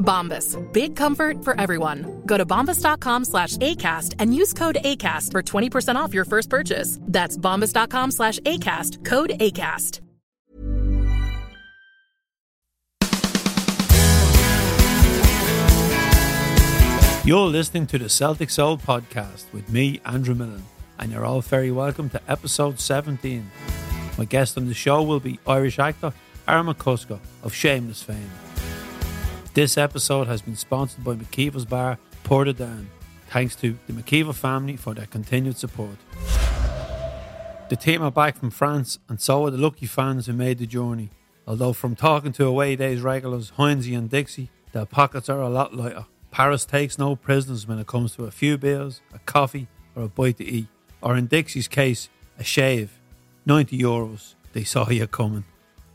Bombas. Big comfort for everyone. Go to bombas.com slash ACAST and use code ACAST for 20% off your first purchase. That's bombas.com slash ACAST. Code ACAST. You're listening to the Celtic Soul podcast with me, Andrew Millen, and you're all very welcome to episode 17. My guest on the show will be Irish actor Aaron McCusker of Shameless fame. This episode has been sponsored by McKeever's Bar, Portadown. Thanks to the McKeever family for their continued support. The team are back from France, and so are the lucky fans who made the journey. Although, from talking to away days regulars Heinze and Dixie, their pockets are a lot lighter. Paris takes no prisoners when it comes to a few beers, a coffee, or a bite to eat. Or in Dixie's case, a shave. 90 euros. They saw you coming.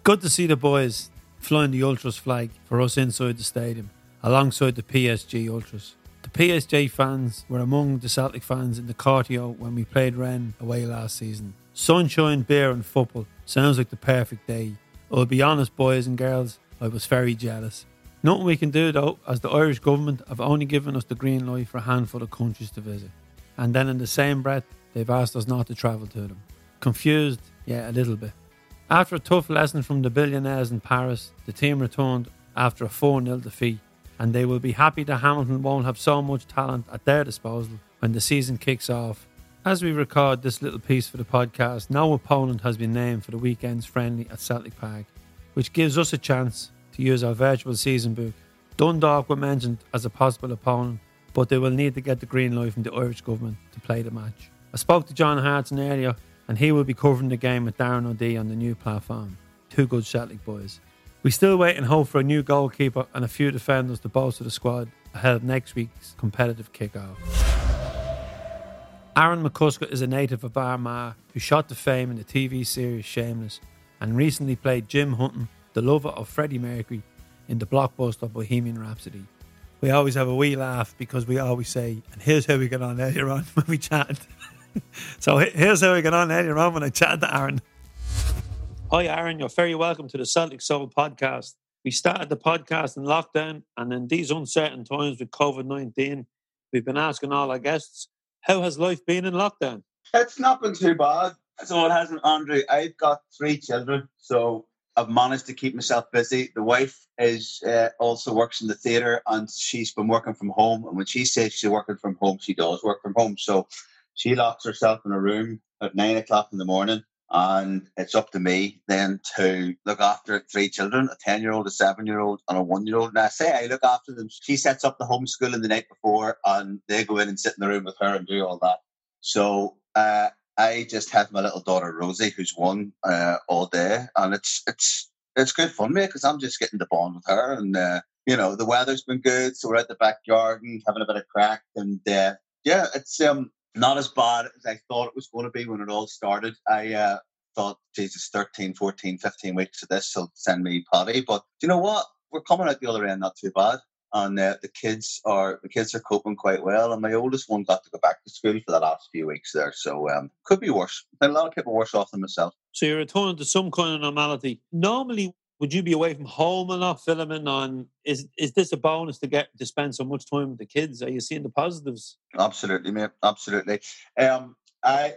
Good to see the boys flying the Ultras flag for us inside the stadium, alongside the PSG Ultras. The PSG fans were among the Celtic fans in the Corteo when we played Rennes away last season. Sunshine, beer, and football sounds like the perfect day. I'll be honest, boys and girls, I was very jealous. Nothing we can do though, as the Irish government have only given us the green light for a handful of countries to visit. And then in the same breath, they've asked us not to travel to them. Confused, yeah, a little bit. After a tough lesson from the billionaires in Paris, the team returned after a 4 0 defeat, and they will be happy that Hamilton won't have so much talent at their disposal when the season kicks off. As we record this little piece for the podcast, no opponent has been named for the weekend's friendly at Celtic Park, which gives us a chance to use our virtual season book. Dundalk were mentioned as a possible opponent, but they will need to get the green light from the Irish government to play the match. I spoke to John Hartson earlier, and he will be covering the game with Darren O'Dea on the new platform. Two good Shetland boys. We still wait and hope for a new goalkeeper and a few defenders to bolster the squad ahead of next week's competitive kick-off. Aaron McCusker is a native of Armagh who shot to fame in the TV series Shameless and recently played Jim Hutton, the lover of Freddie Mercury, in the blockbuster Bohemian Rhapsody. We always have a wee laugh because we always say, and here's how we get on earlier on when we chatted. so here's how we get on earlier on when I chatted to Aaron. Hi, Aaron. You're very welcome to the Celtic Soul podcast. We started the podcast in lockdown, and in these uncertain times with COVID 19, we've been asking all our guests, how has life been in lockdown? It's not been too bad. So it hasn't, Andrew. I've got three children, so I've managed to keep myself busy. The wife is uh, also works in the theatre, and she's been working from home. And when she says she's working from home, she does work from home. So she locks herself in a room at nine o'clock in the morning, and it's up to me then to look after three children: a ten-year-old, a seven-year-old, and a one-year-old. And I say I look after them. She sets up the homeschooling the night before, and they go in and sit in the room with her and do all that. So. Uh, I just have my little daughter Rosie, who's one uh, all day, and it's it's it's good fun, mate, because I'm just getting to bond with her, and uh, you know the weather's been good, so we're at the backyard and having a bit of crack, and uh, yeah, it's um not as bad as I thought it was going to be when it all started. I uh, thought, Jesus, 13, 14, 15 weeks of this will send me potty, but you know what? We're coming out the other end not too bad and uh, the kids are the kids are coping quite well. And my oldest one got to go back to school for the last few weeks there, so um, could be worse. A lot of people worse off than myself. So you're returning to some kind of normality. Normally, would you be away from home lot filming on? Is is this a bonus to get to spend so much time with the kids? Are you seeing the positives? Absolutely, mate. Absolutely. Um, I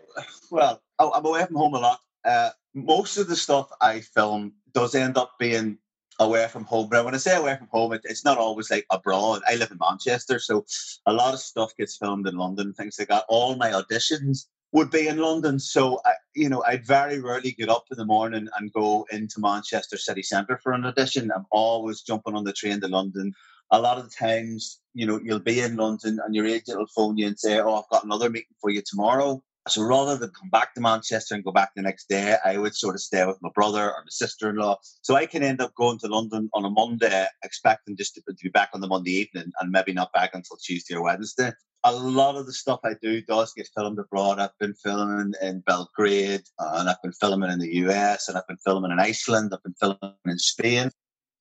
well, I'm away from home a lot. Uh, most of the stuff I film does end up being away from home. But when I say away from home, it, it's not always like abroad. I live in Manchester, so a lot of stuff gets filmed in London, things like that. All my auditions would be in London, so I, you know, I'd very rarely get up in the morning and go into Manchester city centre for an audition. I'm always jumping on the train to London. A lot of the times, you know, you'll be in London and your agent will phone you and say, "Oh, I've got another meeting for you tomorrow." So rather than come back to Manchester and go back the next day, I would sort of stay with my brother or my sister in law. So I can end up going to London on a Monday, expecting just to, to be back on the Monday evening and maybe not back until Tuesday or Wednesday. A lot of the stuff I do does get filmed abroad. I've been filming in Belgrade and I've been filming in the US and I've been filming in Iceland. I've been filming in Spain.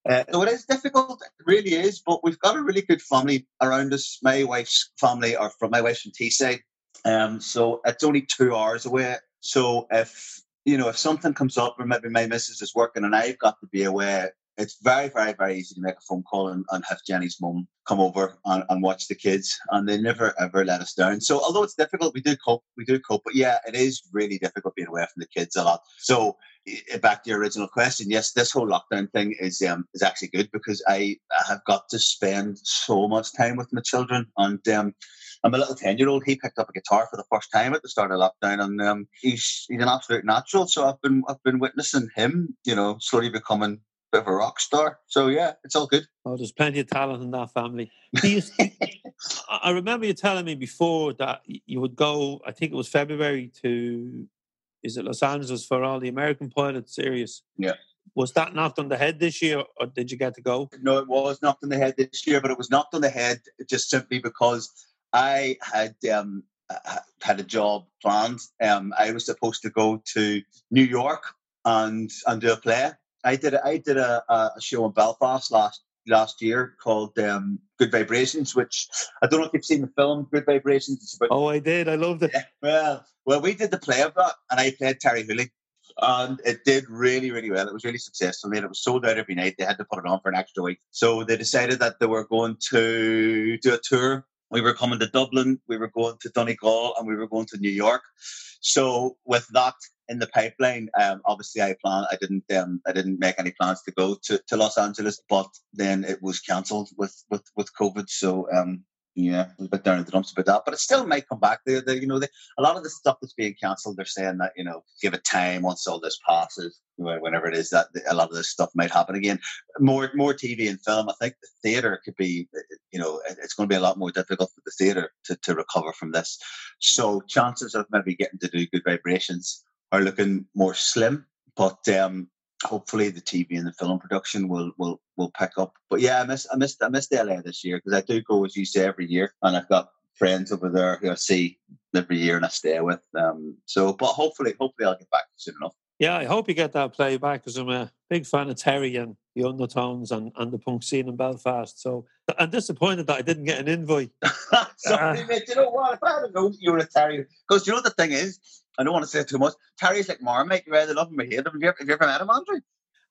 Uh, so it is difficult, it really is, but we've got a really good family around us. My wife's family are from my wife's from Teesside, um, so it's only two hours away. So if you know if something comes up, or maybe my missus is working and I've got to be away, it's very, very, very easy to make a phone call and, and have Jenny's mum come over and, and watch the kids, and they never ever let us down. So although it's difficult, we do cope. We do cope, but yeah, it is really difficult being away from the kids a lot. So back to your original question, yes, this whole lockdown thing is um, is actually good because I have got to spend so much time with my children, and um, I'm a little ten year old. He picked up a guitar for the first time at the start of lockdown, and um, he's he's an absolute natural. So I've been I've been witnessing him, you know, slowly becoming bit of a rock star. So yeah, it's all good. Oh, there's plenty of talent in that family. Do you, I remember you telling me before that you would go. I think it was February to, is it Los Angeles for all the American Pilot series? Yeah. Was that knocked on the head this year, or did you get to go? No, it was knocked on the head this year, but it was knocked on the head just simply because I had um, had a job planned. Um, I was supposed to go to New York and and do a play. I did a, I did a, a show in Belfast last last year called um, Good Vibrations, which I don't know if you've seen the film Good Vibrations. It's about Oh, I did. I loved it. well, well, we did the play of that, and I played Terry Hooley, and it did really, really well. It was really successful. And it was sold out every night. They had to put it on for an extra week, so they decided that they were going to do a tour. We were coming to Dublin, we were going to Donegal, and we were going to New York. So with that in the pipeline, um, obviously I plan. I didn't. Um, I didn't make any plans to go to, to Los Angeles, but then it was cancelled with with with COVID. So um, yeah, a bit down in the dumps about that. But it still might come back. They, they, you know, they, a lot of the stuff that's being cancelled, they're saying that you know, give it time once all this passes, wh- whenever it is that a lot of this stuff might happen again. More, more TV and film. I think the theatre could be, you know, it's going to be a lot more difficult for the theatre to, to recover from this. So chances of maybe getting to do good vibrations are looking more slim. But um, hopefully the TV and the film production will will will pick up. But yeah, I miss I missed I missed LA this year because I do go as you say every year, and I've got friends over there who I see every year and I stay with. Um, so, but hopefully, hopefully I'll get back soon enough. Yeah, I hope you get that play back because I'm a big fan of Terry and the undertones and, and the punk scene in Belfast. So I'm disappointed that I didn't get an invite. Sorry, uh, mate. You know what? If I had known you were a Terry, because you know the thing is, I don't want to say too much. Terry's like Marmite. You either love him or hate him. Have you ever, have you ever met him, Andrew?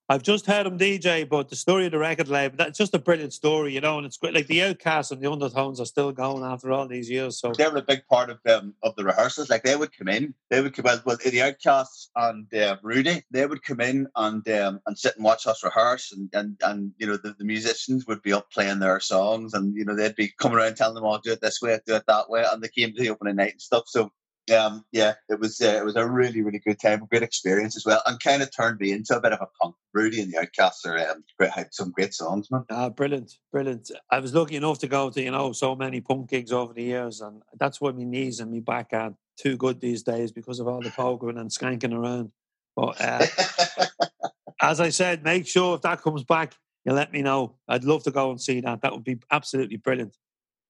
I've just heard him DJ, but the story of the record label, that's just a brilliant story, you know, and it's great. Like the outcasts and the undertones are still going after all these years. So they were a big part of um, of the rehearsals. Like they would come in, they would come well, the Outcasts and uh, Rudi, they would come in and um, and sit and watch us rehearse, and and, and you know the, the musicians would be up playing their songs, and you know they'd be coming around telling them, "Oh, do it this way, do it that way," and they came to the opening night and stuff. So. Um, yeah, it was uh, it was a really really good time, a great experience as well, and kind of turned me into a bit of a punk. Rudi and the Outcasts are um, great, had some great songs, man. Ah, brilliant, brilliant. I was lucky enough to go to, you know, so many punk gigs over the years, and that's why my knees and my back aren't too good these days because of all the pokering and skanking around. But uh, as I said, make sure if that comes back, you let me know. I'd love to go and see that. That would be absolutely brilliant.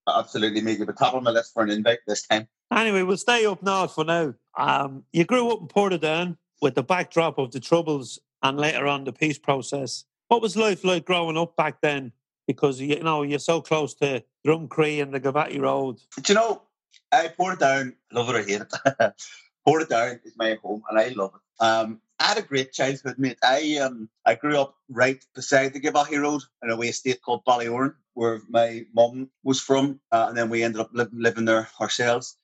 Absolutely, mate. You're top of my list for an invite this time. Anyway, we'll stay up north for now. Um, you grew up in Portadown with the backdrop of the Troubles and later on the peace process. What was life like growing up back then? Because you know you're so close to Drumcree and the Garvaghy Road. Do you know, I Portadown, it love it or hate it. Portadown is my home, and I love it. Um, I had a great childhood, mate. I um I grew up right beside the Garvaghy Road in a wee estate called Ballyoran, where my mum was from, uh, and then we ended up li- living there ourselves.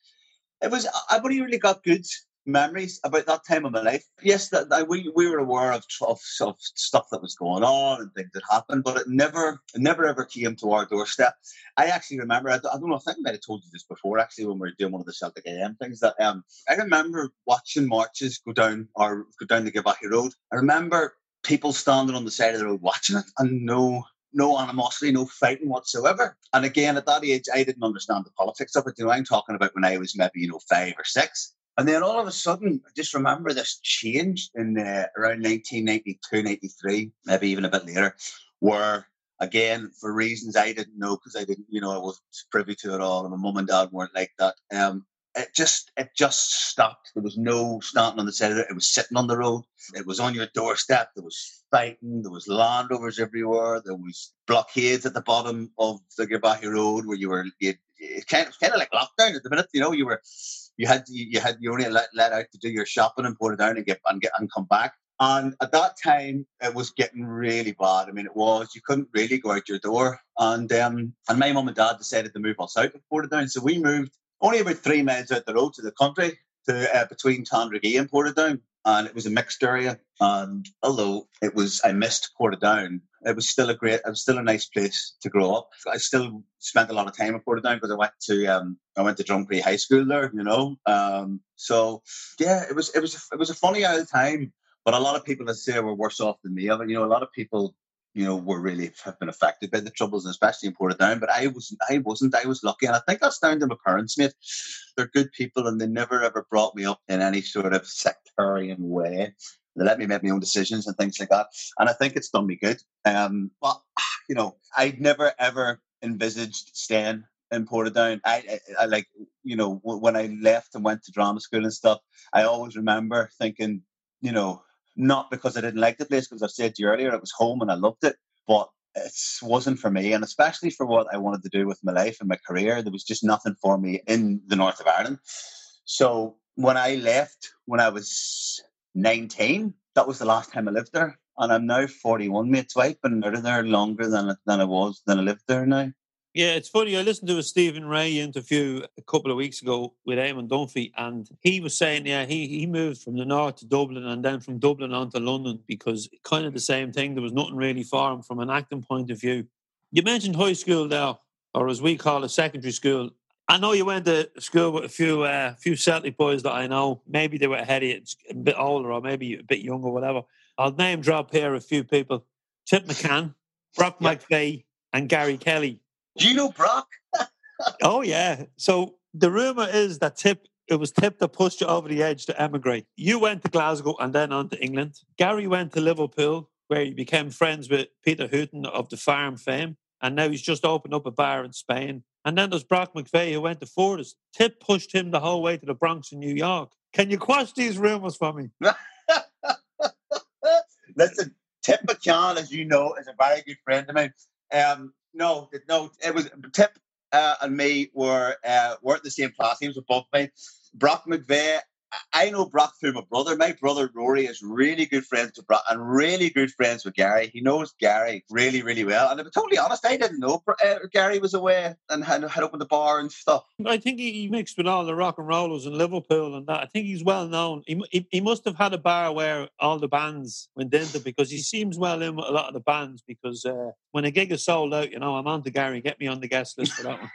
It was I've only really got good memories about that time of my life. Yes, that, that we we were aware of, of of stuff that was going on and things that happened, but it never never ever came to our doorstep. I actually remember. I, don't know. I think I might have told you this before. Actually, when we were doing one of the Celtic AM things, that um, I remember watching marches go down or go down the Garvaghy Road. I remember people standing on the side of the road watching it and no no animosity, no fighting whatsoever. And again, at that age, I didn't understand the politics of it. You know, I'm talking about when I was maybe, you know, five or six. And then all of a sudden, I just remember this change in uh, around 1992, 93, maybe even a bit later, where again, for reasons I didn't know because I didn't, you know, I wasn't privy to it all, and my mum and dad weren't like that. Um, it just it just stopped. There was no standing on the side of it. It was sitting on the road. It was on your doorstep. There was fighting. There was Land Rovers everywhere. There was blockades at the bottom of the Garvaghy Road where you were you, it kind of kind of like lockdown at the minute. You know, you were you had you had you only let, let out to do your shopping and put it down and get and get and come back. And at that time, it was getting really bad. I mean, it was you couldn't really go out your door. And um, and my mum and dad decided to move us out of Portadown, so we moved only about three miles out the road to the country, to uh, between Tandragee and Portadown, and it was a mixed area. And although it was, I missed Portadown. It was still a great, it was still a nice place to grow up. I still spent a lot of time at Portadown because I went to, um, I went to Drumcree High School there, you know. Um, so yeah, it was, it was, it was a funny old time. But a lot of people that say were worse off than me. You know, a lot of people you know, were really have been affected by the troubles, especially in Portadown. But I wasn't. I wasn't. I was lucky, and I think that's down to my parents, mate. They're good people, and they never ever brought me up in any sort of sectarian way. They let me make my own decisions and things like that, and I think it's done me good. Um, but you know, I'd never ever envisaged staying in Portadown. I, I, I like, you know, when I left and went to drama school and stuff, I always remember thinking, you know, not because I didn't like the place, because I've said to you earlier, it was home and I loved it, but it wasn't for me. And especially for what I wanted to do with my life and my career, there was just nothing for me in the north of Ireland. So when I left, when I was 19, that was the last time I lived there. And I'm now 41, mate. So I've been out of there longer than, than I was, than I lived there now. Yeah, it's funny. I listened to a Stephen Rea interview a couple of weeks ago with Eamon Dunphy, and he was saying, yeah, he, he moved from the north to Dublin and then from Dublin on to London because kind of the same thing. There was nothing really for him from an acting point of view. You mentioned high school now, or as we call it, secondary school. I know you went to school with a few uh, few Celtic boys that I know. Maybe they were ahead of you, a bit older, or maybe a bit younger, whatever. I'll name drop here a few people: Tip McCann, Brock yep. McVeigh, and Gary Kelly. Do you know Brock? oh yeah. So the rumor is that Tip it was Tip that pushed you over the edge to emigrate. You went to Glasgow and then on to England. Gary went to Liverpool, where he became friends with Peter Hooton of the farm fame. And now he's just opened up a bar in Spain. And then there's Brock McVeigh who went to Fortis. Tip pushed him the whole way to the Bronx in New York. Can you quash these rumors for me? Listen, Tip McCann, as you know, is a very good friend of mine. Um, no, no, it was Tip uh, and me were uh, weren't the same class. He was above me. Brock McVeigh I know Brock through my brother. My brother Rory is really good friends with Brock and really good friends with Gary. He knows Gary really, really well. And to be totally honest, I didn't know uh, Gary was away and had, had opened the bar and stuff. I think he mixed with all the rock and rollers in Liverpool and that. I think he's well known. He, he, he must have had a bar where all the bands went into because he seems well in with a lot of the bands because uh, when a gig is sold out, you know, I'm on to Gary. Get me on the guest list for that one.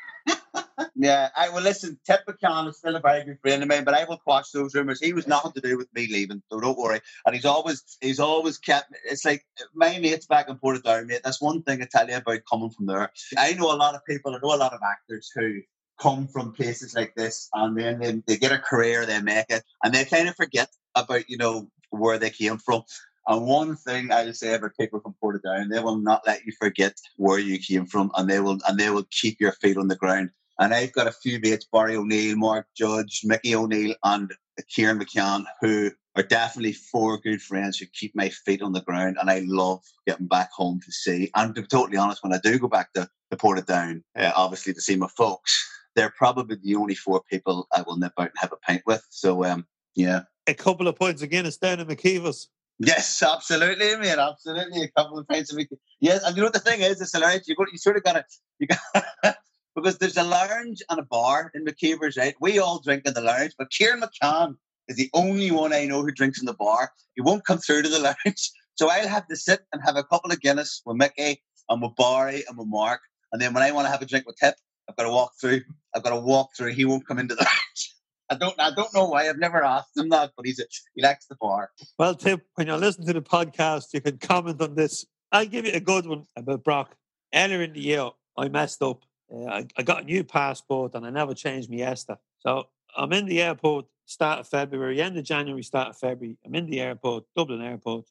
Yeah, I will listen. Tip McCann is still a very good friend of mine, but I will quash those rumors. He was nothing to do with me leaving, so don't worry. And he's always he's always kept. It's like my mates back in Portadown, mate. That's one thing I tell you about coming from there. I know a lot of people. I know a lot of actors who come from places like this, and then they, they get a career, they make it, and they kind of forget about you know where they came from. And one thing I'll say about people from Portadown, they will not let you forget where you came from, and they will and they will keep your feet on the ground. And I've got a few mates, Barry O'Neill, Mark Judge, Mickey O'Neill, and Kieran McCann, who are definitely four good friends who keep my feet on the ground. And I love getting back home to see. And to be totally honest, when I do go back to, to Portadown, uh, obviously to see my folks, they're probably the only four people I will nip out and have a pint with. So, um, yeah, a couple of points again, it's down in McKeever's. Yes, absolutely, mate. Absolutely, a couple of pints a week. Yes, and you know what the thing is, it's hilarious. You go, you sort of gotta, you got because there's a lounge and a bar in McKeever's, right? We all drink in the lounge, but Kieran McCann is the only one I know who drinks in the bar. He won't come through to the lounge, so I'll have to sit and have a couple of Guinness with Mickey and with Barry and with Mark, and then when I want to have a drink with Tip, I've got to walk through. I've got to walk through. He won't come into the lounge. I don't. I don't know why. I've never asked him that, but he's a, he likes the bar. Well, Tip, when you listen to the podcast, you can comment on this. I'll give you a good one about Brock. Earlier in the year, I messed up. Uh, I, I got a new passport and I never changed my ESTA. So I'm in the airport start of February, end of January, start of February. I'm in the airport, Dublin Airport,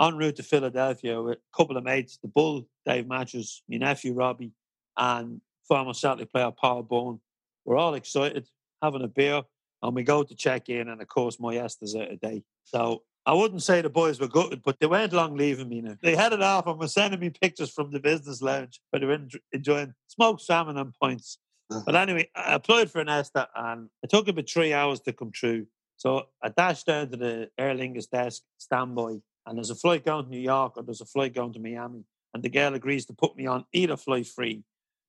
en route to Philadelphia with a couple of mates, the Bull, Dave Matthews, my nephew Robbie, and former Celtic player Paul Bone. We're all excited having a beer, and we go to check in, and of course, my Esta's out a day. So I wouldn't say the boys were good, but they weren't long leaving me now. They headed off and were sending me pictures from the business lounge where they were enjoying smoked salmon and points. But anyway, I applied for an ESTA and it took about three hours to come through. So I dashed down to the Aer Lingus desk, standby, and there's a flight going to New York or there's a flight going to Miami. And the girl agrees to put me on either flight free.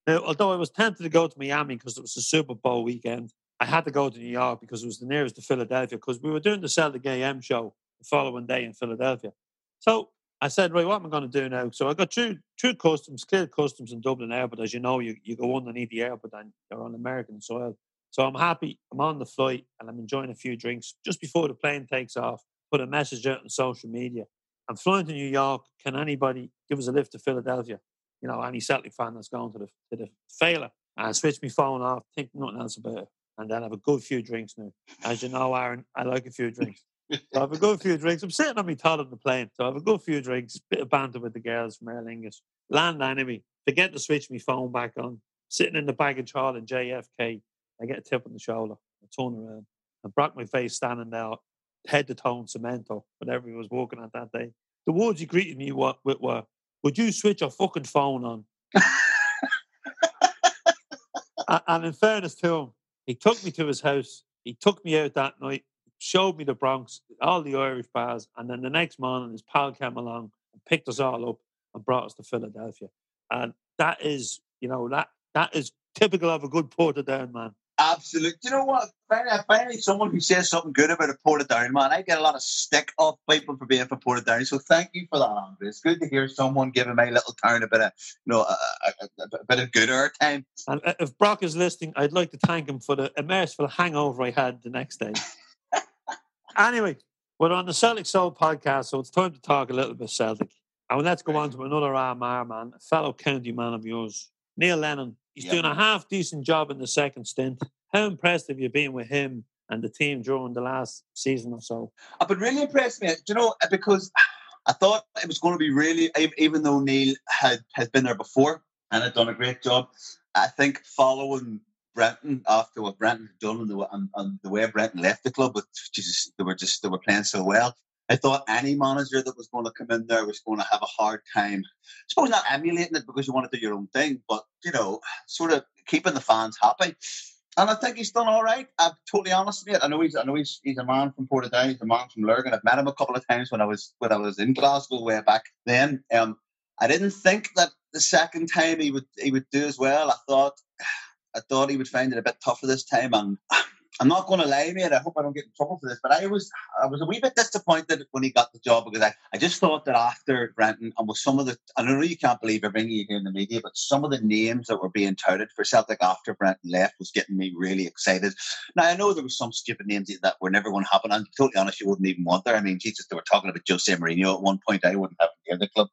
Now, although I was tempted to go to Miami because it was a Super Bowl weekend, I had to go to New York because it was the nearest to Philadelphia because we were doing the Celtic AM show the following day in Philadelphia. So I said, right, what am I going to do now? So I got through, through customs, cleared customs in Dublin Airport. As you know, you, you go underneath the airport and you're on American soil. So I'm happy. I'm on the flight and I'm enjoying a few drinks. Just before the plane takes off, put a message out on social media. I'm flying to New York. Can anybody give us a lift to Philadelphia? You know, any Celtic fan that's going to the, to the failure. And I switch my phone off, think nothing else about it. And then have a good few drinks now. As you know, Aaron, I like a few drinks. So I have a good few drinks. I'm sitting on my toilet on the plane. So I have a good few drinks, bit of banter with the girls from Aer Lingus. Land anyway. Forget to switch my phone back on. Sitting in the baggage hall in JFK. I get a tip on the shoulder. I turn around and Brock McVeigh's standing there, head to toe in cement or whatever he was walking at that day. The words he greeted me with were, Would you switch your fucking phone on? and in fairness to him, he took me to his house. He took me out that night showed me the Bronx, all the Irish bars, and then the next morning his pal came along and picked us all up and brought us to Philadelphia. And that is, you know, that that is typical of a good Portadown man. Absolutely. You know what? Finally, finally, someone who says something good about a Portadown man. I get a lot of stick off people for being from Portadown. So thank you for that, Andrew. It's good to hear someone giving my little town a bit of, you know, a, a, a, bit of good airtime. And uh, if Brock is listening, I'd like to thank him for the immersive hangover I had the next day. Anyway, we're on the Celtic Soul podcast, so it's time to talk a little bit Celtic. And let's go on to another Armagh man, a fellow county man of yours, Neil Lennon. He's doing a half decent job in the second stint. How impressed have you been with him and the team during the last season or so? I've been really impressed, mate. Do you know, because I thought it was going to be really, even though Neil had has been there before and had done a great job, I think following Brendan after what Brendan had done and the, and, and the way Brendan left the club, but Jesus, they were just they were playing so well. I thought any manager that was going to come in there was going to have a hard time. I suppose not emulating it because you want to do your own thing, but you know, sort of keeping the fans happy. And I think he's done all right. I'm totally honest with you. I know he's I know he's he's a man from Portadown, he's a man from Lurgan. I've met him a couple of times when I was when I was in Glasgow way back then. Um, I didn't think that the second time he would he would do as well. I thought I thought he would find it a bit tougher this time, and I'm not going to lie, mate. I hope I don't get in trouble for this, but I was I was a wee bit disappointed when he got the job because I, I just thought that after Brendan and with some of the I know you can't believe everything you hear in the media, but some of the names that were being touted for Celtic after Brendan left was getting me really excited. Now I know there was some stupid names that were never going to happen. I'm totally honest, you wouldn't even want there. I mean, Jesus, they were talking about Jose Mourinho at one point. I wouldn't have him near the club,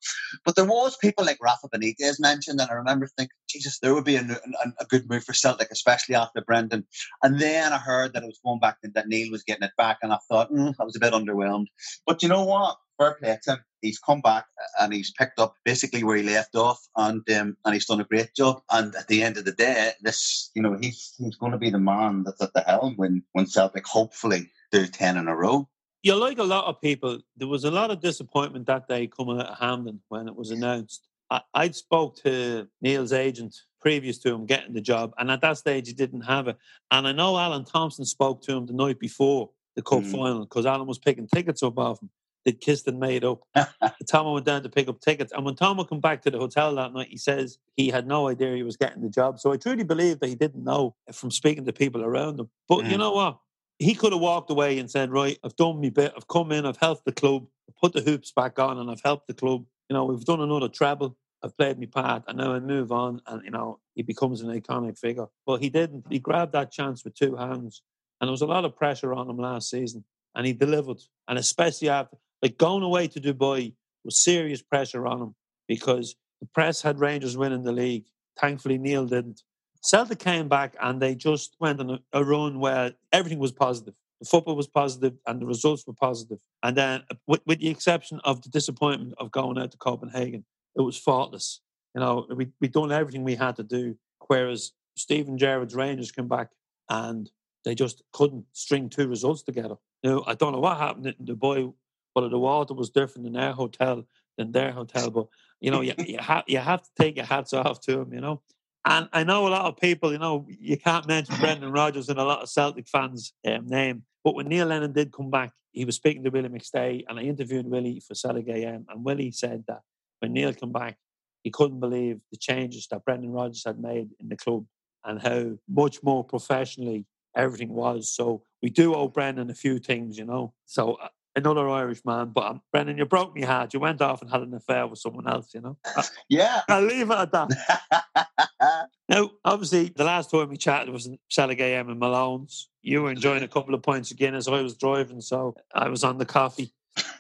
but there was people like Rafa Benitez mentioned, and I remember thinking, Jesus, there would be a, a, a good move for Celtic, especially after Brendan. And then I heard that it was going back that Neil was getting it back, and I thought mm, I was a bit underwhelmed. But you know what? Fair play to him. He's come back and he's picked up basically where he left off, and um, and he's done a great job. And at the end of the day, this you know he's he's going to be the man that's at the helm when when Celtic hopefully do ten in a row. you're like a lot of people. There was a lot of disappointment that day coming out of Hampden when it was announced. I, I'd spoke to Neil's agent previous to him getting the job. And at that stage, he didn't have it. And I know Alan Thompson spoke to him the night before the cup Mhm. final because Alan was picking tickets up off him. They'd kissed and made up. Tomo went down to pick up tickets. And when Tomo come back to the hotel that night, he says he had no idea he was getting the job. So I truly believe that he didn't know from speaking to people around him. But you Mm. know what? He could have walked away and said, Right, I've done my bit. I've come in, I've helped the club, I've put the hoops back on, and I've helped the club. You know, we've done another treble. I've played my part, and now I move on, and you know, he becomes an iconic figure. But he didn't. He grabbed that chance with two hands, and there was a lot of pressure on him last season, and he delivered. And especially after, like going away to Dubai, was serious pressure on him because the press had Rangers winning the league. Thankfully, Neil didn't. Celtic came back and they just went on a, run where everything was positive. The football was positive and the results were positive. And then, with, with the exception of the disappointment of going out to Copenhagen, it was faultless. You know, we we done everything we had to do. Whereas Steven Gerrard's Rangers came back and they just couldn't string two results together. Now, I don't know what happened in Dubai, whether the water was different in our hotel than their hotel, but you know, you you, ha- you have to take your hats off to them, you know. And I know a lot of people, you know, you can't mention Brendan Rodgers and a lot of Celtic fans' um, name. But when Neil Lennon did come back, he was speaking to Willie McStay, and I interviewed Willie for Celtic AM, and Willie said that when Neil came back, he couldn't believe the changes that Brendan Rodgers had made in the club and how much more professionally everything was. So we do owe Brendan a few things, you know. So uh, another Irish man, but um, Brendan, you broke my heart. You went off and had an affair with someone else, you know. I- Yeah. I'll leave it at that. Now, obviously, the last time we chatted was in Celtic AM in Malone's. You were enjoying a couple of pints of Guinness. I was driving, so I was on the coffee.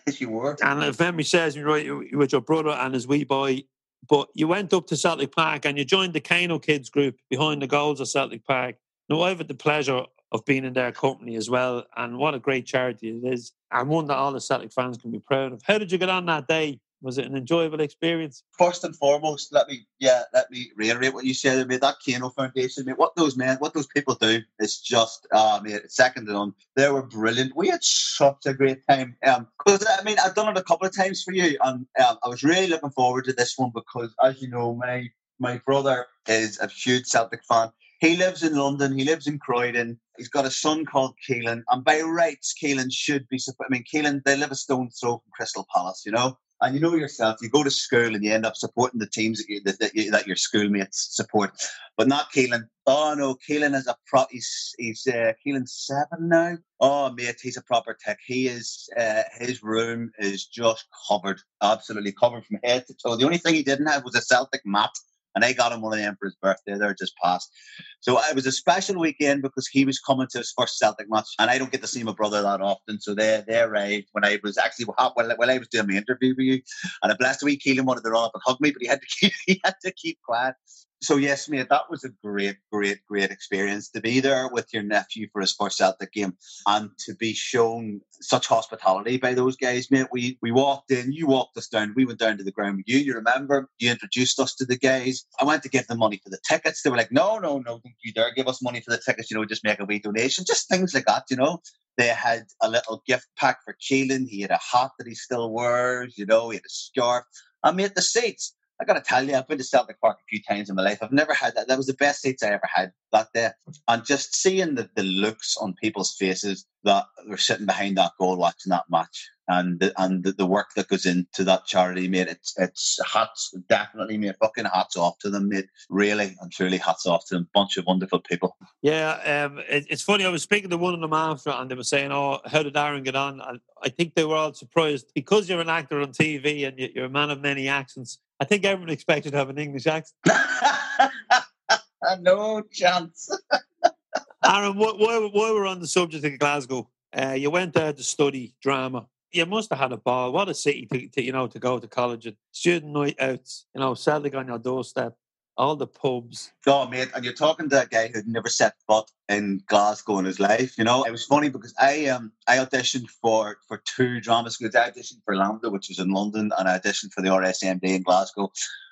Yes, you were. And if memory serves me right, you were with your brother and his wee boy. But you went up to Celtic Park and you joined the Kano Kids group behind the goals of Celtic Park. Now, I've had the pleasure of being in their company as well. And what a great charity it is. And one that all the Celtic fans can be proud of. How did you get on that day? Was it an enjoyable experience? First and foremost, let me yeah, let me reiterate what you said. Mate, that Kano Foundation, mate, what those men, what those people do is just uh mate, second to none. They were brilliant. We had such a great time. Um, because I mean, I've done it a couple of times for you, and um, I was really looking forward to this one because, as you know, my my brother is a huge Celtic fan. He lives in London. He lives in Croydon. He's got a son called Keelan, and by rights, Keelan should be. I mean, Keelan they live a stone's throw from Crystal Palace, you know. And you know yourself, you go to school and you end up supporting the teams that, you, that, you, that your schoolmates support, but not Keelan. Oh no, Keelan is a pro. He's he's uh, Keelan's seven now. Oh mate, he's a proper tech. He is. Uh, his room is just covered, absolutely covered from head to toe. The only thing he didn't have was a Celtic mat, and I got him one of them for his birthday. They're just passed. So it was a special weekend because he was coming to his first Celtic match, and I don't get to see my brother that often. So they they arrived when I was actually while, while I was doing my interview with you, and a blessed week Keelan wanted to run up and hug me, but he had to keep he had to keep quiet. So yes, mate, that was a great, great, great experience to be there with your nephew for his first Celtic game and to be shown such hospitality by those guys, mate. We we walked in, you walked us down, we went down to the ground with you. You remember? You introduced us to the guys. I went to give them money for the tickets. They were like, "No, no, no, don't you dare give us money for the tickets. You know, just make a wee donation, just things like that. You know." They had a little gift pack for Keelan. He had a hat that he still wears. You know, he had a scarf. I mean, the seats. I got to tell you, I've been to Celtic Park a few times in my life. I've never had that. That was the best seats I ever had that day. And just seeing the, the looks on people's faces that were sitting behind that goal watching that match and the, and the, the work that goes into that charity, mate, it's, it's hats, definitely, mate, fucking hats off to them, mate. Really and truly hats off to them. Bunch of wonderful people. Yeah, um, it, it's funny. I was speaking to one of them after, and they were saying, "Oh, how did Aaron get on?" And I think they were all surprised because you're an actor on TV and you- you're a man of many accents. I think everyone expected to have an English accent. no chance. Aaron, why, why, why we're on the subject of Glasgow? Uh, you went there to study drama. You must have had a ball. What a city to, to you know to go to college and student night outs. You know, Celtic on your doorstep, all the pubs. Oh, mate, and you're talking to a guy who'd never set foot in Glasgow in his life. You know, it was funny because I um I auditioned for for two drama schools. I auditioned for LAMDA, which was in London, and I auditioned for the RSAMD in Glasgow.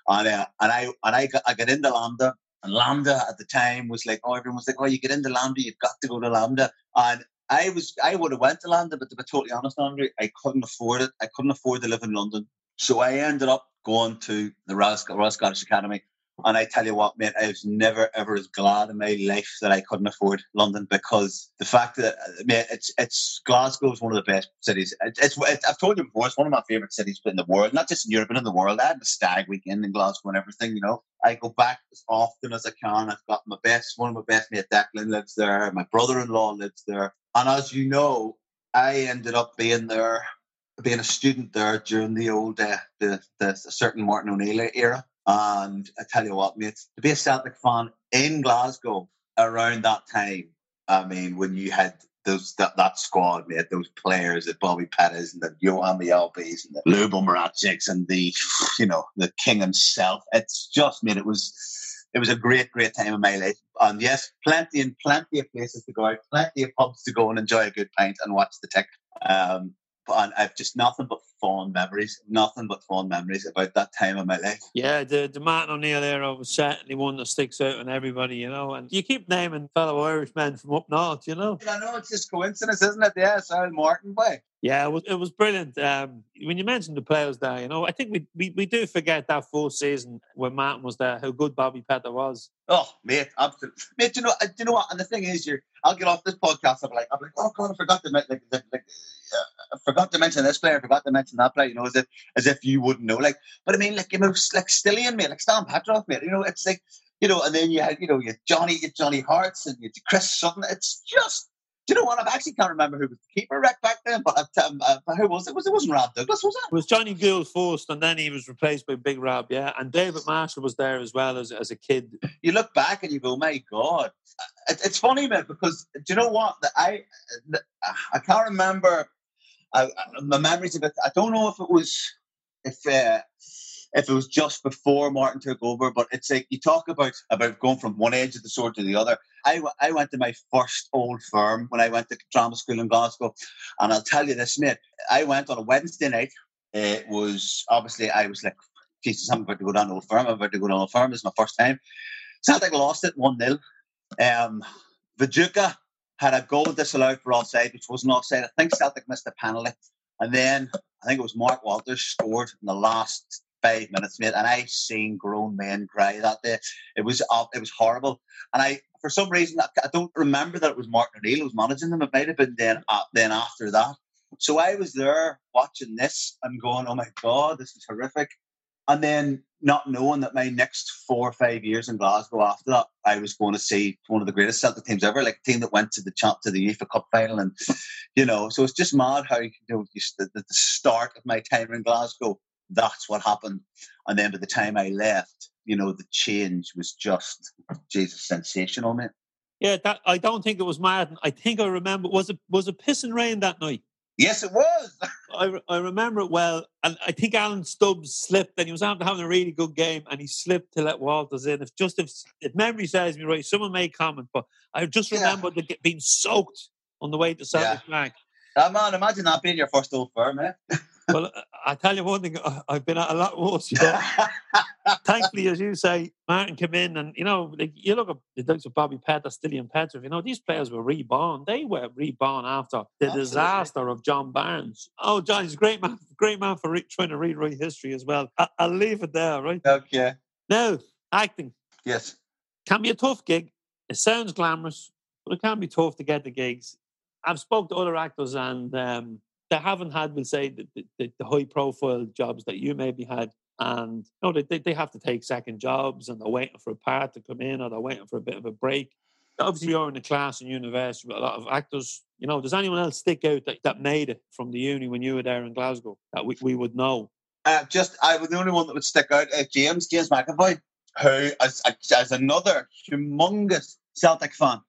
And uh, and I and I got I got into LAMDA, and LAMDA at the time was like, oh, everyone was like, oh, you get into LAMDA, you've got to go to LAMDA, and. I was I would have went to LAMDA, but to be totally honest, Andrew, I couldn't afford it. I couldn't afford to live in London, so I ended up going to the Royal, Sc- Royal Scottish Academy And I tell you what, mate, I was never ever as glad in my life that I couldn't afford London because the fact that, uh, mate, it's it's Glasgow is one of the best cities. It's, I've told you before, it's one of my favorite cities in the world, not just in Europe, but in the world. I had the stag weekend in Glasgow and everything, you know. I go back as often as I can. I've got my best, one of my best mate, Declan, lives there. My brother-in-law lives there. And as you know, I ended up being there, being a student there during the old, uh, the, the certain Martin O'Neill era. And I tell you what, mate, to be a Celtic fan in Glasgow around that time, I mean, when you had those that, that squad, mate, those players, the Bobby Pettas and the Johan Mjällbys and the Lubo Moravciks and the, you know, the king himself. It's just, mate, it was it was a great, great time in my life. And yes, plenty and plenty of places to go out, plenty of pubs to go and enjoy a good pint and watch the tick. Um, and I've just nothing but fond memories, nothing but fond memories about that time of my life. Yeah, the, the Martin O'Neill era was certainly one that sticks out on everybody, you know. And you keep naming fellow Irishmen from up north, you know. I know it's just coincidence, isn't it? Yeah, sorry, Martin boy. Yeah, it was, it was brilliant. Um, when you mentioned the players there, you know, I think we, we, we do forget that full season when Martin was there, how good Bobby Petta was. Oh, mate, absolutely. Mate, you know, uh, you know what? And the thing is, you're, I'll get off this podcast. I'm like, I'm like, oh God, I forgot to mention, like, like, uh, I forgot to mention this player, I forgot to mention that player. You know, as if as if you wouldn't know. Like, but I mean, like, you know, like Stiliyan, mate, like Stan Petrov, mate. You know, it's like, you know, and then you had, you know, you Johnny, you Johnny Hearts and you Chris Sutton. It's just do you know what? I actually can't remember who was the keeper right back then, but um, uh, who was it? Was it wasn't Rob Douglas? Was it? It was Johnny Gould first, and then he was replaced by Big Rob. Yeah, and David Marshall was there as well as as a kid. You look back and you go, "My God!" It, it's funny, man, because do you know what? That I I can't remember I, my memories of it. I don't know if it was if. Uh, if it was just before Martin took over. But it's like you talk about about going from one edge of the sword to the other. I, I went to my first old firm when I went to drama school in Glasgow, and I'll tell you this, mate. I went on a Wednesday night. It was obviously I was like, Jesus, I'm about to go down to old firm. I'm about to go down old firm. It's my first time. Celtic lost it one 0 um, Viduka had a goal disallowed for offside, which wasn't offside. I think Celtic missed a penalty. And then I think it was Mark Walters scored in the last five minutes, mate, and I seen grown men cry that day. It was uh, it was horrible, and I for some reason I, don't remember that it was Martin O'Neill who was managing them. It might have been then uh, then after that. So I was there watching this and going, "Oh my god, this is horrific," and then not knowing that my next four or five years in Glasgow after that, I was going to see one of the greatest Celtic teams ever, like a team that went to the champ to the UEFA Cup final, and you know, so it's just mad how you know the, the start of my time in Glasgow that's what happened. And then by the time I left, you know, the change was just Jesus sensational, mate. Yeah, that I don't think it was Martin. I think I remember was it was it pissing rain that night? Yes, it was. I, I remember it well, and I think Alan Stubbs slipped, and he was after having a really good game, and he slipped to let Walters in. If just if, if memory serves me right, someone may comment, but I just remember yeah. the, being soaked on the way to Celtic yeah. Bank. Uh, man, imagine that being your first old firm, eh? well, I tell you one thing, I've been at a lot worse. You know? Thankfully, as you say, Martin came in, and you know, like, you look at the likes of Bobby Petta, Stiliyan Petrov. You know, these players were reborn. They were reborn after the Absolutely. disaster of John Barnes. Oh, John, he's a great man, great man for re- trying to rewrite history as well. I- will leave it there, right? Okay. Now, acting. Yes. Can be a tough gig. It sounds glamorous, but it can be tough to get the gigs. I've spoke to other actors and um, they haven't had, we'll say, the, the, the high profile jobs that you maybe had. And you know, they, they have to take second jobs and they're waiting for a part to come in or they're waiting for a bit of a break. Obviously, you're in a class in university with a lot of actors. You know, does anyone else stick out that, that made it from the uni when you were there in Glasgow that we, we would know? Uh, just, I was the only one that would stick out. Uh, James, James McAvoy, who, as, as another humongous Celtic fan,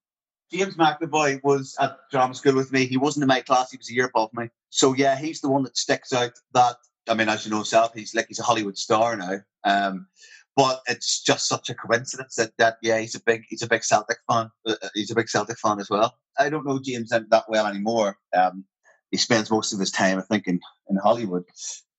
James McAvoy was at drama school with me. He wasn't in my class; he was a year above me. So yeah, he's the one that sticks out. That I mean, as you know himself, he's like he's a Hollywood star now. Um, but it's just such a coincidence that, that yeah, he's a big he's a big Celtic fan. Uh, uh he's a big Celtic fan as well. I don't know James that well anymore. Um, he spends most of his time, I think, in, in Hollywood.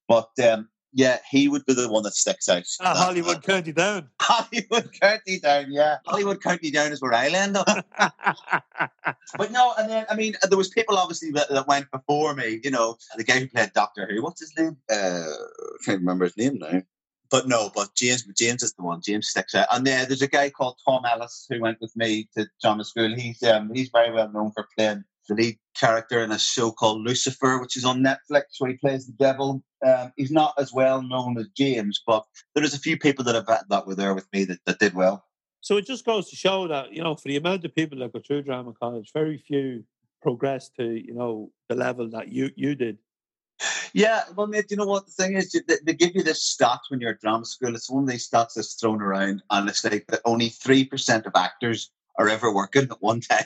But um, yeah, he would be the one that sticks out. Uh, Holywood County Down. Holywood County Down, yeah. Holywood County Down is where I land up. but no, and then I mean, there was people obviously that, that, went before me. You know, the guy who played Doctor Who. What's his name? Uh, I can't remember his name now. but no, but James James is the one. James sticks out. And uh, there's a guy called Tom Ellis who went with me to drama school. He's um, he's very well known for playing the lead character in a show called Lucifer, which is on Netflix, where he plays the devil. Um, he's not as well known as James, but there's a few people that have that were there with me that, that did well. So it just goes to show that you know, for the amount of people that go through drama college, very few progress to you know the level that you you did. Yeah, well, mate, you know what the thing is? They, they give you this stat when you're at drama school. It's one of these stats that's thrown around, and it's like that only three percent of actors are ever working at one time.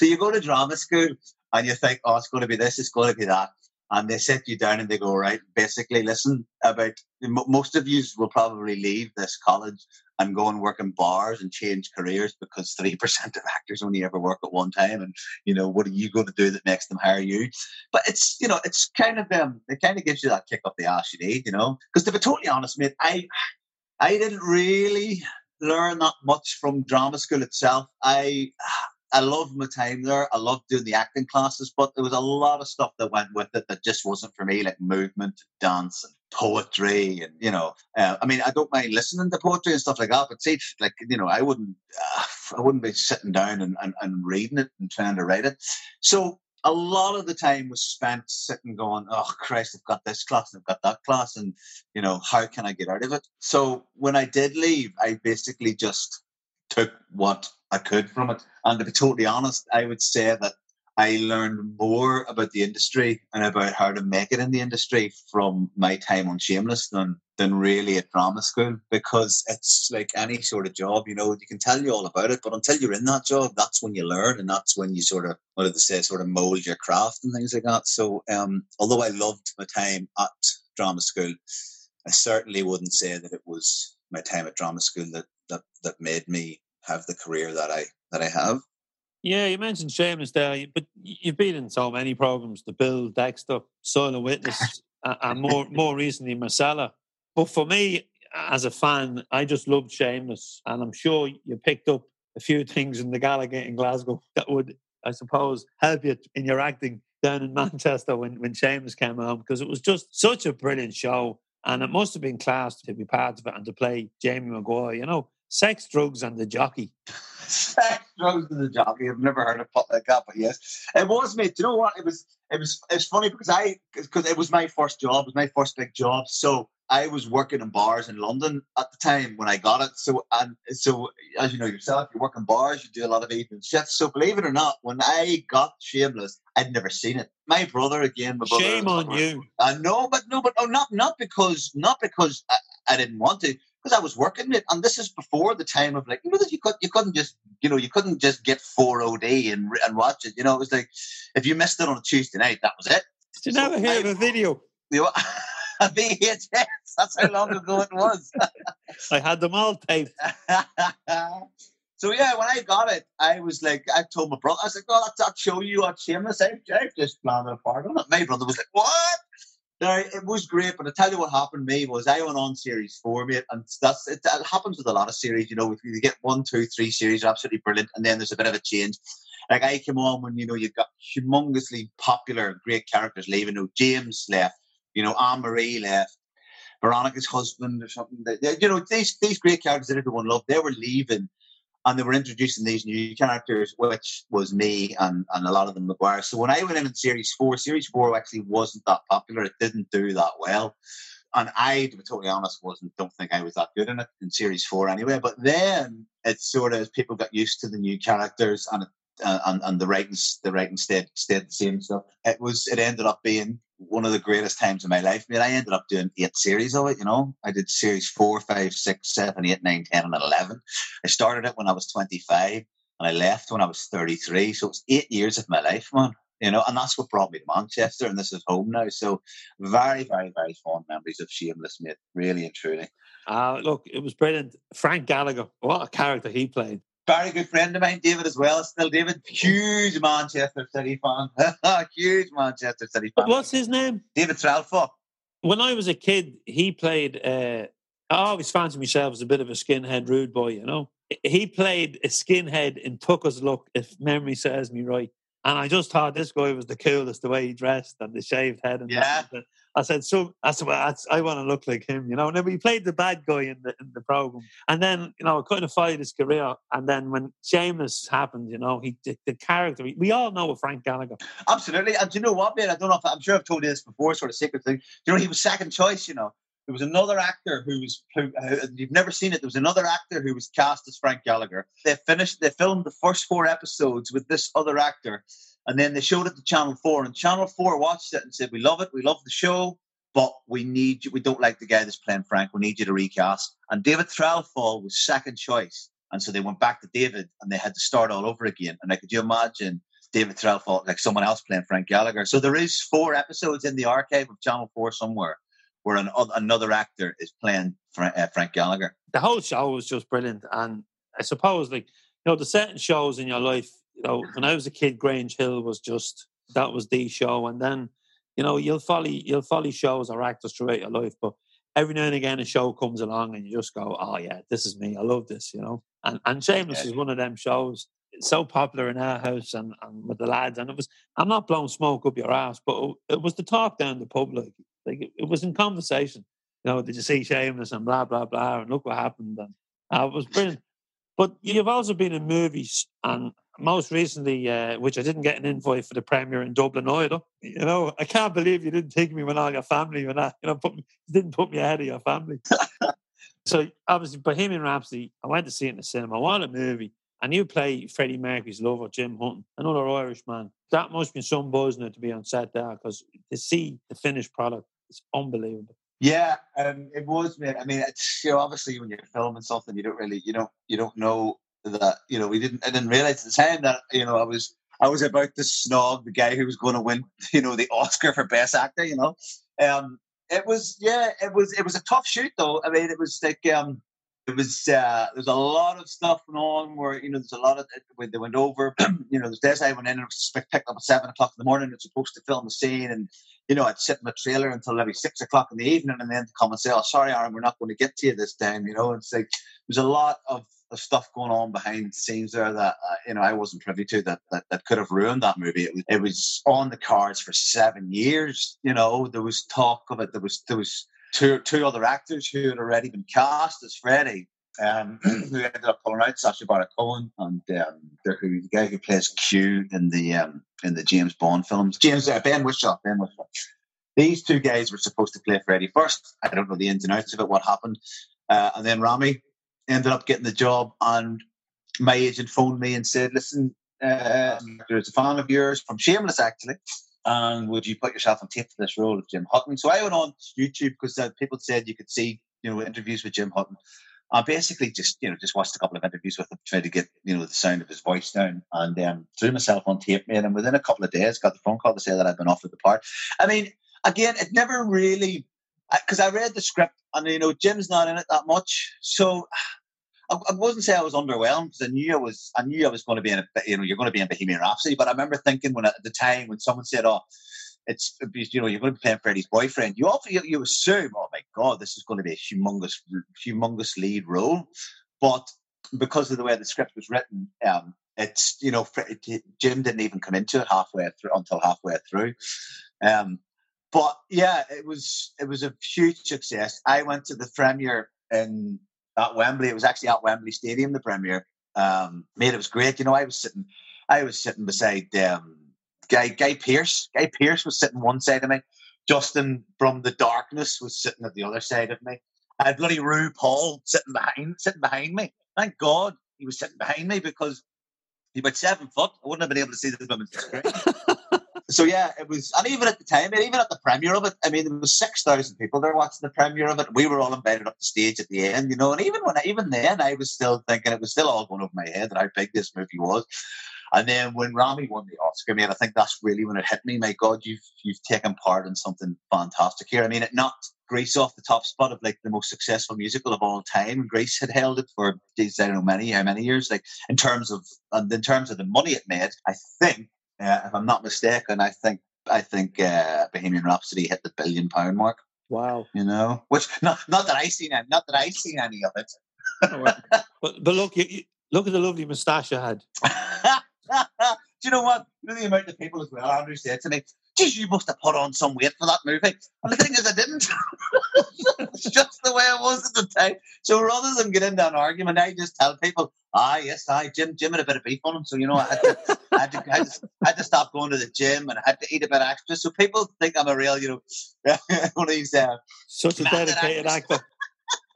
So you go to drama school and you think, oh, it's going to be this, it's going to be that. And they sit you down and they go, right, basically, listen, about most of you will probably leave this college and go and work in bars and change careers because 3% of actors only ever work at one time. And, you know, what are you going to do that makes them hire you? But it's, you know, it's kind of, um, it kind of gives you that kick up the ass you need, you know? Because to be totally honest, mate, I, I didn't really learn that much from drama school itself. I I loved my time there. I loved doing the acting classes, but there was a lot of stuff that went with it that just wasn't for me, like movement, dance, and poetry, and you know. Uh, I mean, I don't mind listening to poetry and stuff like that, but see, like you know, I wouldn't, uh, I wouldn't be sitting down and, and, and reading it and trying to write it. So a lot of the time was spent sitting going, oh Christ, I've got this class and I've got that class, and you know, how can I get out of it? So when I did leave, I basically just took what I could from it. And to be totally honest, I would say that I learned more about the industry and about how to make it in the industry from my time on Shameless than than really at drama school because it's like any sort of job, you know, you can tell you all about it, but until you're in that job, that's when you learn and that's when you sort of what did they say, sort of mold your craft and things like that. So um although I loved my time at drama school, I certainly wouldn't say that it was my time at drama school that that, that made me have the career that I that I have. Yeah, you mentioned Shameless there, but you've been in so many programs: The Bill, Dexter, Silent Witness, and more more recently Marcella. But for me, as a fan, I just loved Shameless, and I'm sure you picked up a few things in the Gallagher in Glasgow that would, I suppose, help you in your acting down in Manchester when when Shameless came home because it was just such a brilliant show, and it must have been class to be part of it and to play Jamie Maguire. You know, sex, drugs, and the jockey. sex, drugs, and the jockey. I've never heard of put like that, but yes, it was me. Do you know what? It was. It was. It's funny because I because it was my first job. It was my first big job. So I was working in bars in London at the time when I got it. So and so as you know yourself, you work in bars, you do a lot of evening shifts. So believe it or not, when I got Shameless, I'd never seen it. My brother again, my brother. Shame on you. I know, but no, but oh, not not because not because I, I didn't want to because I was working it, and this is before the time of like you know that you could you couldn't just you know you couldn't just get 4oD and and watch it. You know, it was like if you missed it on a Tuesday night, that was it. Did you so never hear of a video? You know, a VHS. That's how long ago it was. I had them all taped. so yeah, when I got it, I was like, I told my brother, I was like, "Oh, that's that show you on Shameless." I, I just planted a part on it. My brother was like, "What?" Now it was great, but I tell you what happened to me was I went on series four, mate, and that's it, it happens with a lot of series. You know, if you get one, two, three series, are absolutely brilliant, and then there's a bit of a change. Like I came on when you know you've got humongously popular, great characters leaving. You know, James left, you know, Anne Marie left, Veronica's husband or something. You know, these these great characters that everyone loved, they were leaving and they were introducing these new characters, which was me and, and a lot of them McGuire. So when I went in in Series 4, Series 4 actually wasn't that popular. It didn't do that well. And I, to be totally honest, wasn't don't think I was that good in it in Series 4 anyway. But then it sort of people got used to the new characters and it and, and the writing the writing stayed stayed the same. So it was it ended up being one of the greatest times of my life. I mean, I ended up doing eight series of it. You know, I did series four, five, six, seven, eight, nine, ten, and eleven. I started it when I was twenty five, and I left when I was thirty three. So it was eight years of my life, man. You know, and that's what brought me to Manchester, and this is home now. So very, very, very fond memories of Shameless, mate. Really and truly. Uh, look, it was brilliant. Frank Gallagher, what a character he played very good friend of mine, David, as well. Still, David, huge Manchester City fan. huge Manchester City fan. What's his name? David Threlfall. When I was a kid, he played. Uh, I always fancied myself as a bit of a skinhead rude boy, you know. He played a skinhead in Tucker's Luck, if memory serves me right. And I just thought this guy was the coolest, the way he dressed and the shaved head. And yeah. That. I said, so I said, well, I want to look like him, you know. And then we played the bad guy in the in the program, and then you know, kind of followed his career. And then when Shameless happened, you know, he the, the character. We all know of Frank Gallagher. Absolutely, and you know what, man? I don't know if I'm sure I've told you this before, sort of secret thing. You know, he was second choice. You know, there was another actor who was who, uh, you've never seen it. There was another actor who was cast as Frank Gallagher. They finished. They filmed the first four episodes with this other actor, and then they showed it to Channel Four. And Channel Four watched it and said, "We love it. We love the show." But we need you. We don't like the guy that's playing Frank. We need you to recast. And David Threlfall was second choice, and so they went back to David, and they had to start all over again. And like, could you imagine David Threlfall, like someone else playing Frank Gallagher? So there is four episodes in the archive of Channel Four somewhere where an, another actor is playing uh, Frank Gallagher. The whole show was just brilliant, and I suppose like you know the certain shows in your life. You know, when I was a kid, Grange Hill was just that was the show, and then you know you'll follow you'll follow shows or actors throughout your life, but every now and again a show comes along and you just go, oh yeah, this is me. I love this, you know. And and Shameless yeah. is one of them shows. It's so popular in our house and, and with the lads, and it was. I'm not blowing smoke up your ass, but it was the talk down the public. Like it, it, was in conversation. You know, did you see Shameless and blah blah blah, and look what happened, and uh, it was brilliant. But you've also been in movies, and most recently, uh, which I didn't get an invite for the premiere in Dublin either. You know, I can't believe you didn't take me when all your family were not. You know, put me, didn't put me ahead of your family. so obviously, Bohemian Rhapsody. I went to see it in the cinema. What a movie! And you play Freddie Mercury's lover, Jim Hutton, another Irish man. That must be some buzz now to be on set there because to see the finished product is unbelievable. Yeah, um, it was, man. I mean, it's you know, obviously when you're filming something, you don't really, you don't, you don't know that, you know, we didn't, I didn't realize at the time that, you know, I was, I was about to snog the guy who was going to win, you know, the Oscar for Best Actor. You know, um, it was, yeah, it was, it was a tough shoot though. I mean, it was like, um, it was uh, there's a lot of stuff going on where you know there's a lot of when they went over you know there's days I went in and was picked up at seven o'clock in the morning it's supposed to film the scene and you know I'd sit in the trailer until maybe six o'clock in the evening and then come and say oh sorry Aaron we're not going to get to you this time you know it's like there's a lot of, of stuff going on behind the scenes there that uh, you know I wasn't privy to that, that that could have ruined that movie it was, it was on the cards for seven years you know there was talk of it there was there was two two other actors who had already been cast as Freddie, um, who ended up pulling out Sacha Baron Cohen and um, the, guy who plays Q in the um, in the James Bond films, James uh, Ben Whishaw. Ben Whishaw. These two guys were supposed to play Freddie first. I don't know the ins and outs of it, what happened, uh, and then Rami ended up getting the job. And my agent phoned me and said, "Listen, uh, there's a fan of yours from Shameless, actually." and would you put yourself on tape for this role of Jim Hutton? So I went on YouTube because uh, people said you could see, you know, interviews with Jim Hutton. I basically just, you know, just watched a couple of interviews with him, tried to get, you know, the sound of his voice down, and um, threw myself on tape, mate. And within a couple of days, got the phone call to say that I'd been offered the part. I mean, again, it never really, because I read the script, and you know, Jim's not in it that much, so I, I wasn't say I was underwhelmed because I knew I was I knew I was going to be in a you know you're going to be in Bohemian Rhapsody, but I remember thinking when at the time when someone said, "Oh, it's you know you're going to be playing Freddie's boyfriend," you often you, you assume, "Oh my God, this is going to be a humongous humongous lead role," but because of the way the script was written, um, it's you know Jim didn't even come into it halfway through until halfway through. Um, but yeah, it was it was a huge success. I went to the premiere in at Wembley. It was actually at Wembley Stadium, the premiere. Um, mate, it was great. You know, I was sitting, I was sitting beside um, Guy Guy Pearce. Guy Pearce was sitting one side of me. Justin from the Darkness was sitting at the other side of me. I had bloody RuPaul sitting behind, sitting behind me. Thank God he was sitting behind me because he about seven foot. I wouldn't have been able to see the screen. so yeah, it was, and even at the time, and even at the premiere of it, I mean, there was six thousand people there watching the premiere of it. We were all invited up the stage at the end, you know. And even when, even then, I was still thinking it was still all going over my head that how big this movie was. And then when Rami won the Oscar, man, I think that's really when it hit me. My God, you've you've taken part in something fantastic here. I mean, it knocked Grease off the top spot of like the most successful musical of all time. Grease had held it for I don't know many how many years. Like in terms of and in terms of the money it made, I think uh, if I'm not mistaken, I think I think uh, Bohemian Rhapsody hit the billion pound mark. Wow! You know, which not not that I seen any, not that I seen any of it. Oh, but, but look, you, you, look at the lovely moustache you had. Do you know what? You know the amount of people as well. Andrew said to me, geez, you must have put on some weight for that movie. And the thing is, I didn't. it's just the way it was at the time. So rather than get into an argument, I just tell people, ah, yes, I, Jim, Jim had a bit of beef on him. So, you know, I had, to, I, had to, I, had to, I had to stop going to the gym and I had to eat a bit extra. So people think I'm a real, you know, one of these. Uh, Such a dedicated actor.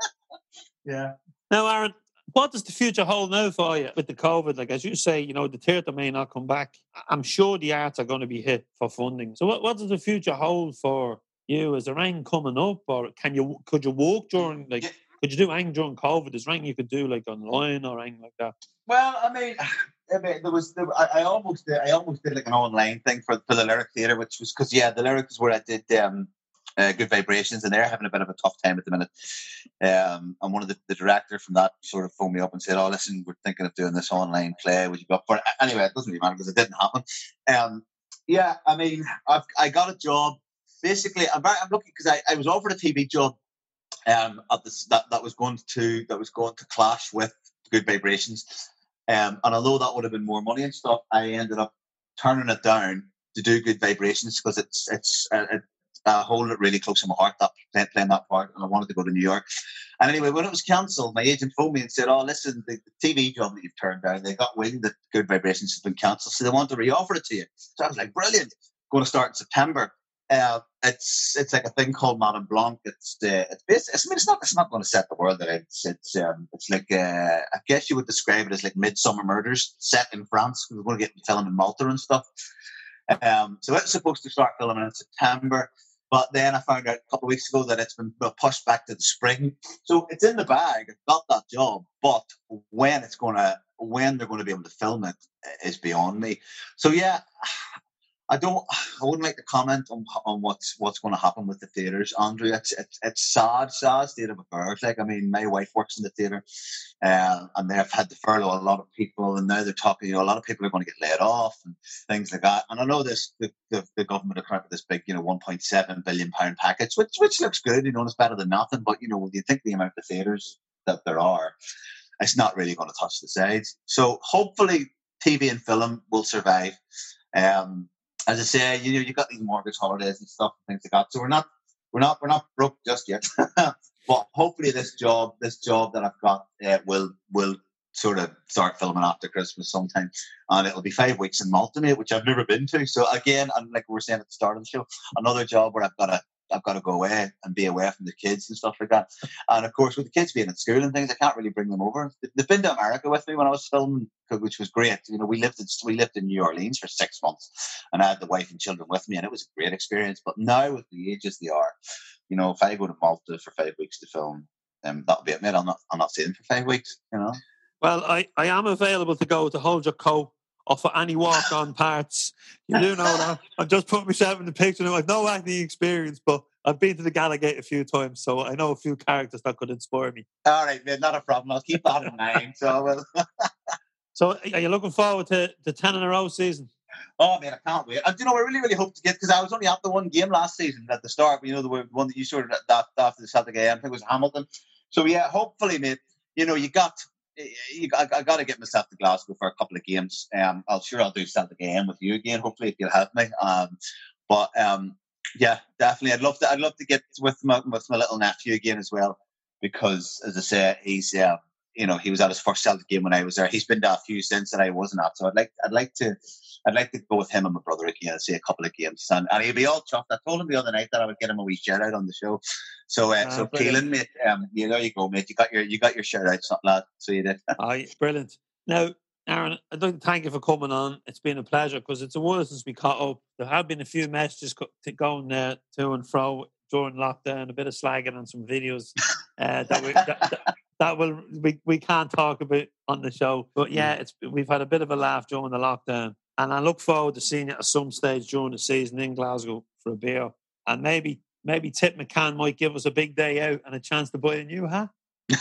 yeah. Now, Aaron, what does the future hold now for you with the COVID? Like, as you say, you know, the theatre may not come back. I'm sure the arts are going to be hit for funding. So, what, what does the future hold for you? Is there anything coming up, or can you could you walk during like? Yeah. Could you do anything during COVID? Is there anything you could do like online or anything like that? Well, I mean, I mean, there was there, I, I almost did I almost did like an online thing for for the lyric theatre, which was because yeah, the lyric is where I did um, uh, good vibrations, and they're having a bit of a tough time at the minute. Um, and one of the, the director from that sort of phoned me up and said, "Oh, listen, we're thinking of doing this online play. Would you up for it?" Anyway, it doesn't really matter because it didn't happen. Um, yeah, I mean, I've I got a job. Basically, I'm I'm looking because I, I was offered a TV job um, at this that, that was going to that was going to clash with Good Vibrations. Um, and although that would have been more money and stuff, I ended up turning it down to do Good Vibrations because it's it's uh, it, I hold it really close to my heart that playing, playing that part, and I wanted to go to New York. And anyway, when it was cancelled, my agent phoned me and said, "Oh, listen, the, the TV job that you've turned down, they got wind that Good Vibrations has been cancelled, so they want to reoffer it to you." So I was like, "Brilliant!" Going to start in September. Uh, it's it's like a thing called Madame Blanc. It's uh, it's I mean, it's not it's not going to set the world. It's it's um, it's like uh, I guess you would describe it as like Midsomer Murders set in France. We're going to get filmed in Malta and stuff. Um, so it's supposed to start filming in September. But then I found out a couple of weeks ago that it's been pushed back to the spring. So it's in the bag. I've got that job, but when it's going to, when they're going to be able to film it is beyond me. So yeah, I don't, I wouldn't like to comment on on what's what's going to happen with the theaters, Andrew. It's it's, it's sad, sad state of affairs. Like I mean, my wife works in the theater, uh, and they've had to furlough a lot of people, and now they're talking. You know, a lot of people are going to get laid off and things like that. And I know this, the, the, the government are coming up with this big, you know, one point seven billion pound package, which which looks good. You know, it's better than nothing. But you know, when you think the amount of theaters that there are, it's not really going to touch the sides. So hopefully, TV and film will survive. Um, as I say, you know, you got these mortgage holidays and stuff and things like that. So we're not, we're not, we're not broke just yet. but hopefully, this job, this job that I've got, uh, will will sort of start filming after Christmas sometime, and it'll be five weeks in Malta, mate, which I've never been to. So again, and like we were saying at the start of the show, another job where I've got to I've got to go away and be away from the kids and stuff like that. And of course, with the kids being at school and things, I can't really bring them over. They've been to America with me when I was filming, which was great. You know, we lived in we lived in New Orleans for six months, and I had the wife and children with me, and it was a great experience. But now, with the ages they are, you know, if I go to Malta for five weeks to film, um, that'll be it. I'm not I'm not staying for five weeks. You know. Well, I, I am available to go to hold your coat or for any walk on parts. You do know that. I'm just putting myself in the picture. I've no acting experience, but I've been to the Gallowgate a few times, so I know a few characters that could inspire me. All right, man, not a problem. I'll keep that in mind. So, well. so are you looking forward to the 10 in a row season? Oh man, I can't wait! Uh, and you know, I really, really hope to get because I was only at the one game last season at the start. You know, the one that you sort of that after the Celtic game, I think it was Hamilton. So yeah, hopefully, mate. You know, you got I, I got to get myself to Glasgow for a couple of games. Um, I'll sure I'll do Celtic AM with you again. Hopefully, if you'll help me. Um, but um, yeah, definitely. I'd love to. I'd love to get with my with my little nephew again as well, because as I say, he's uh, you know he was at his first Celtic game when I was there. He's been to a few since that I wasn't at. So I'd like I'd like to I'd like to go with him and my brother again and see a couple of games. And, and he'll be all chuffed. I told him the other night that I would get him a wee shout out on the show. So uh, Ah, so. Keelan, mate, um, yeah, there you go, mate. You got your you got your shout out, something lad. So you did. Aye, brilliant. Now, Aaron, I'd like to thank you for coming on. It's been a pleasure because it's a while since we caught up. There have been a few messages going uh, to and fro during lockdown, a bit of slagging and some videos uh, that, we, that, that, that will we, we can't talk about on the show. But yeah, it's we've had a bit of a laugh during the lockdown, and I look forward to seeing you at some stage during the season in Glasgow for a beer, and maybe maybe Tip McCann might give us a big day out and a chance to buy a new hat.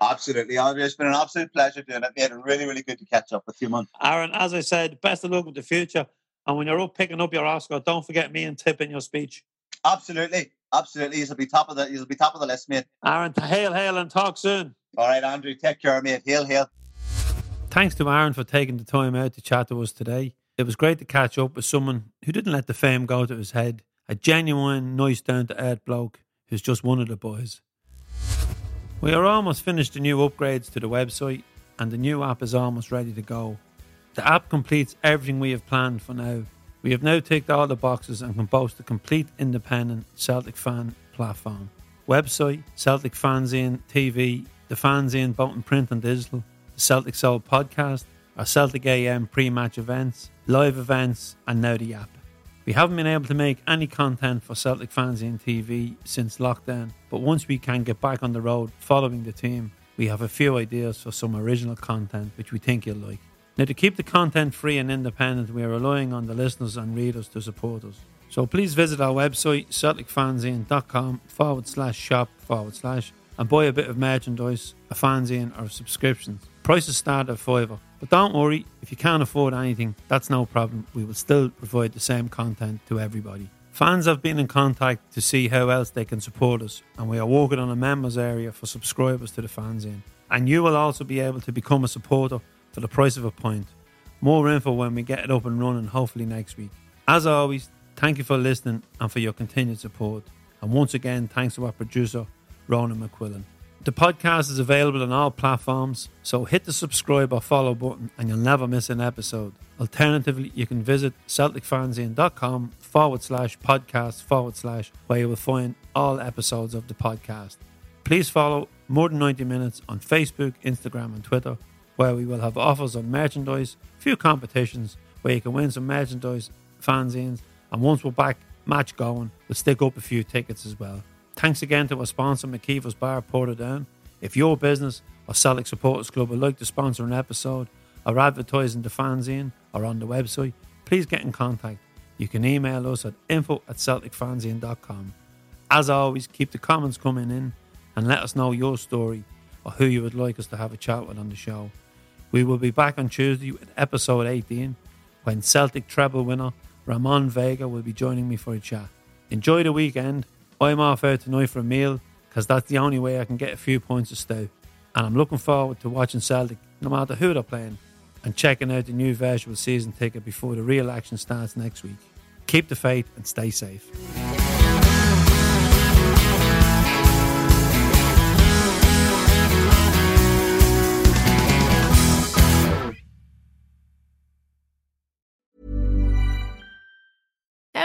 Absolutely, Andre. It's been an absolute pleasure doing it, mate. Really, really good to catch up with you, man. Aaron, as I said, best of luck with the future. And when you're up picking up your Oscar, don't forget me and Tip in your speech. Absolutely, absolutely. You'll be top of the you'll be top of the list, mate. Aaron, hail, hail, and talk soon. All right, Andrew. Take care, mate. Hail, hail. Thanks to Aaron for taking the time out to chat to us today. It was great to catch up with someone who didn't let the fame go to his head, a genuine, nice, down to earth bloke who's just one of the boys. We are almost finished the new upgrades to the website, and the new app is almost ready to go. The app completes everything we have planned for now. We have now ticked all the boxes and can boast a complete independent Celtic fan platform. Website, Celtic Fanzine TV, the Fanzine both in print and digital, Celtic Soul podcast, our Celtic AM pre-match events, live events, and now the app. We haven't been able to make any content for Celtic Fanzine TV since lockdown, but once we can get back on the road following the team, we have a few ideas for some original content which we think you'll like. Now, to keep the content free and independent, we are relying on the listeners and readers to support us. So please visit our website, CelticFanzine.com forward slash shop forward slash, and buy a bit of merchandise, a fanzine, or subscriptions. Prices start at fiver. But don't worry, if you can't afford anything, that's no problem. We will still provide the same content to everybody. Fans have been in contact to see how else they can support us, and we are working on a members area for subscribers to the fanzine. And you will also be able to become a supporter for the price of a pint. More info when we get it up and running, hopefully next week. As always, thank you for listening and for your continued support. And once again, thanks to our producer, Ronan McQuillan. The podcast is available on all platforms, so hit the subscribe or follow button and you'll never miss an episode. Alternatively, you can visit CelticFanzine.com forward slash podcast forward slash where you will find all episodes of the podcast. Please follow More Than 90 Minutes on Facebook, Instagram, and Twitter, where we will have offers on merchandise, few competitions where you can win some merchandise, fanzines, and once we're back match going, we'll stick up a few tickets as well. Thanks again to our sponsor, McKeever's Bar Portadown. If your business or Celtic Supporters Club would like to sponsor an episode or advertise in the fanzine or on the website, please get in contact. You can email us at info at celticfanzine.com. As always, keep the comments coming in and let us know your story or who you would like us to have a chat with on the show. We will be back on Tuesday with episode 18 when Celtic treble winner Ramon Vega will be joining me for a chat. Enjoy the weekend I'm off out tonight for a meal because that's the only way I can get a few points of stout. And I'm looking forward to watching Celtic, no matter who they're playing, and checking out the new virtual season ticket before the real action starts next week. Keep the faith and stay safe.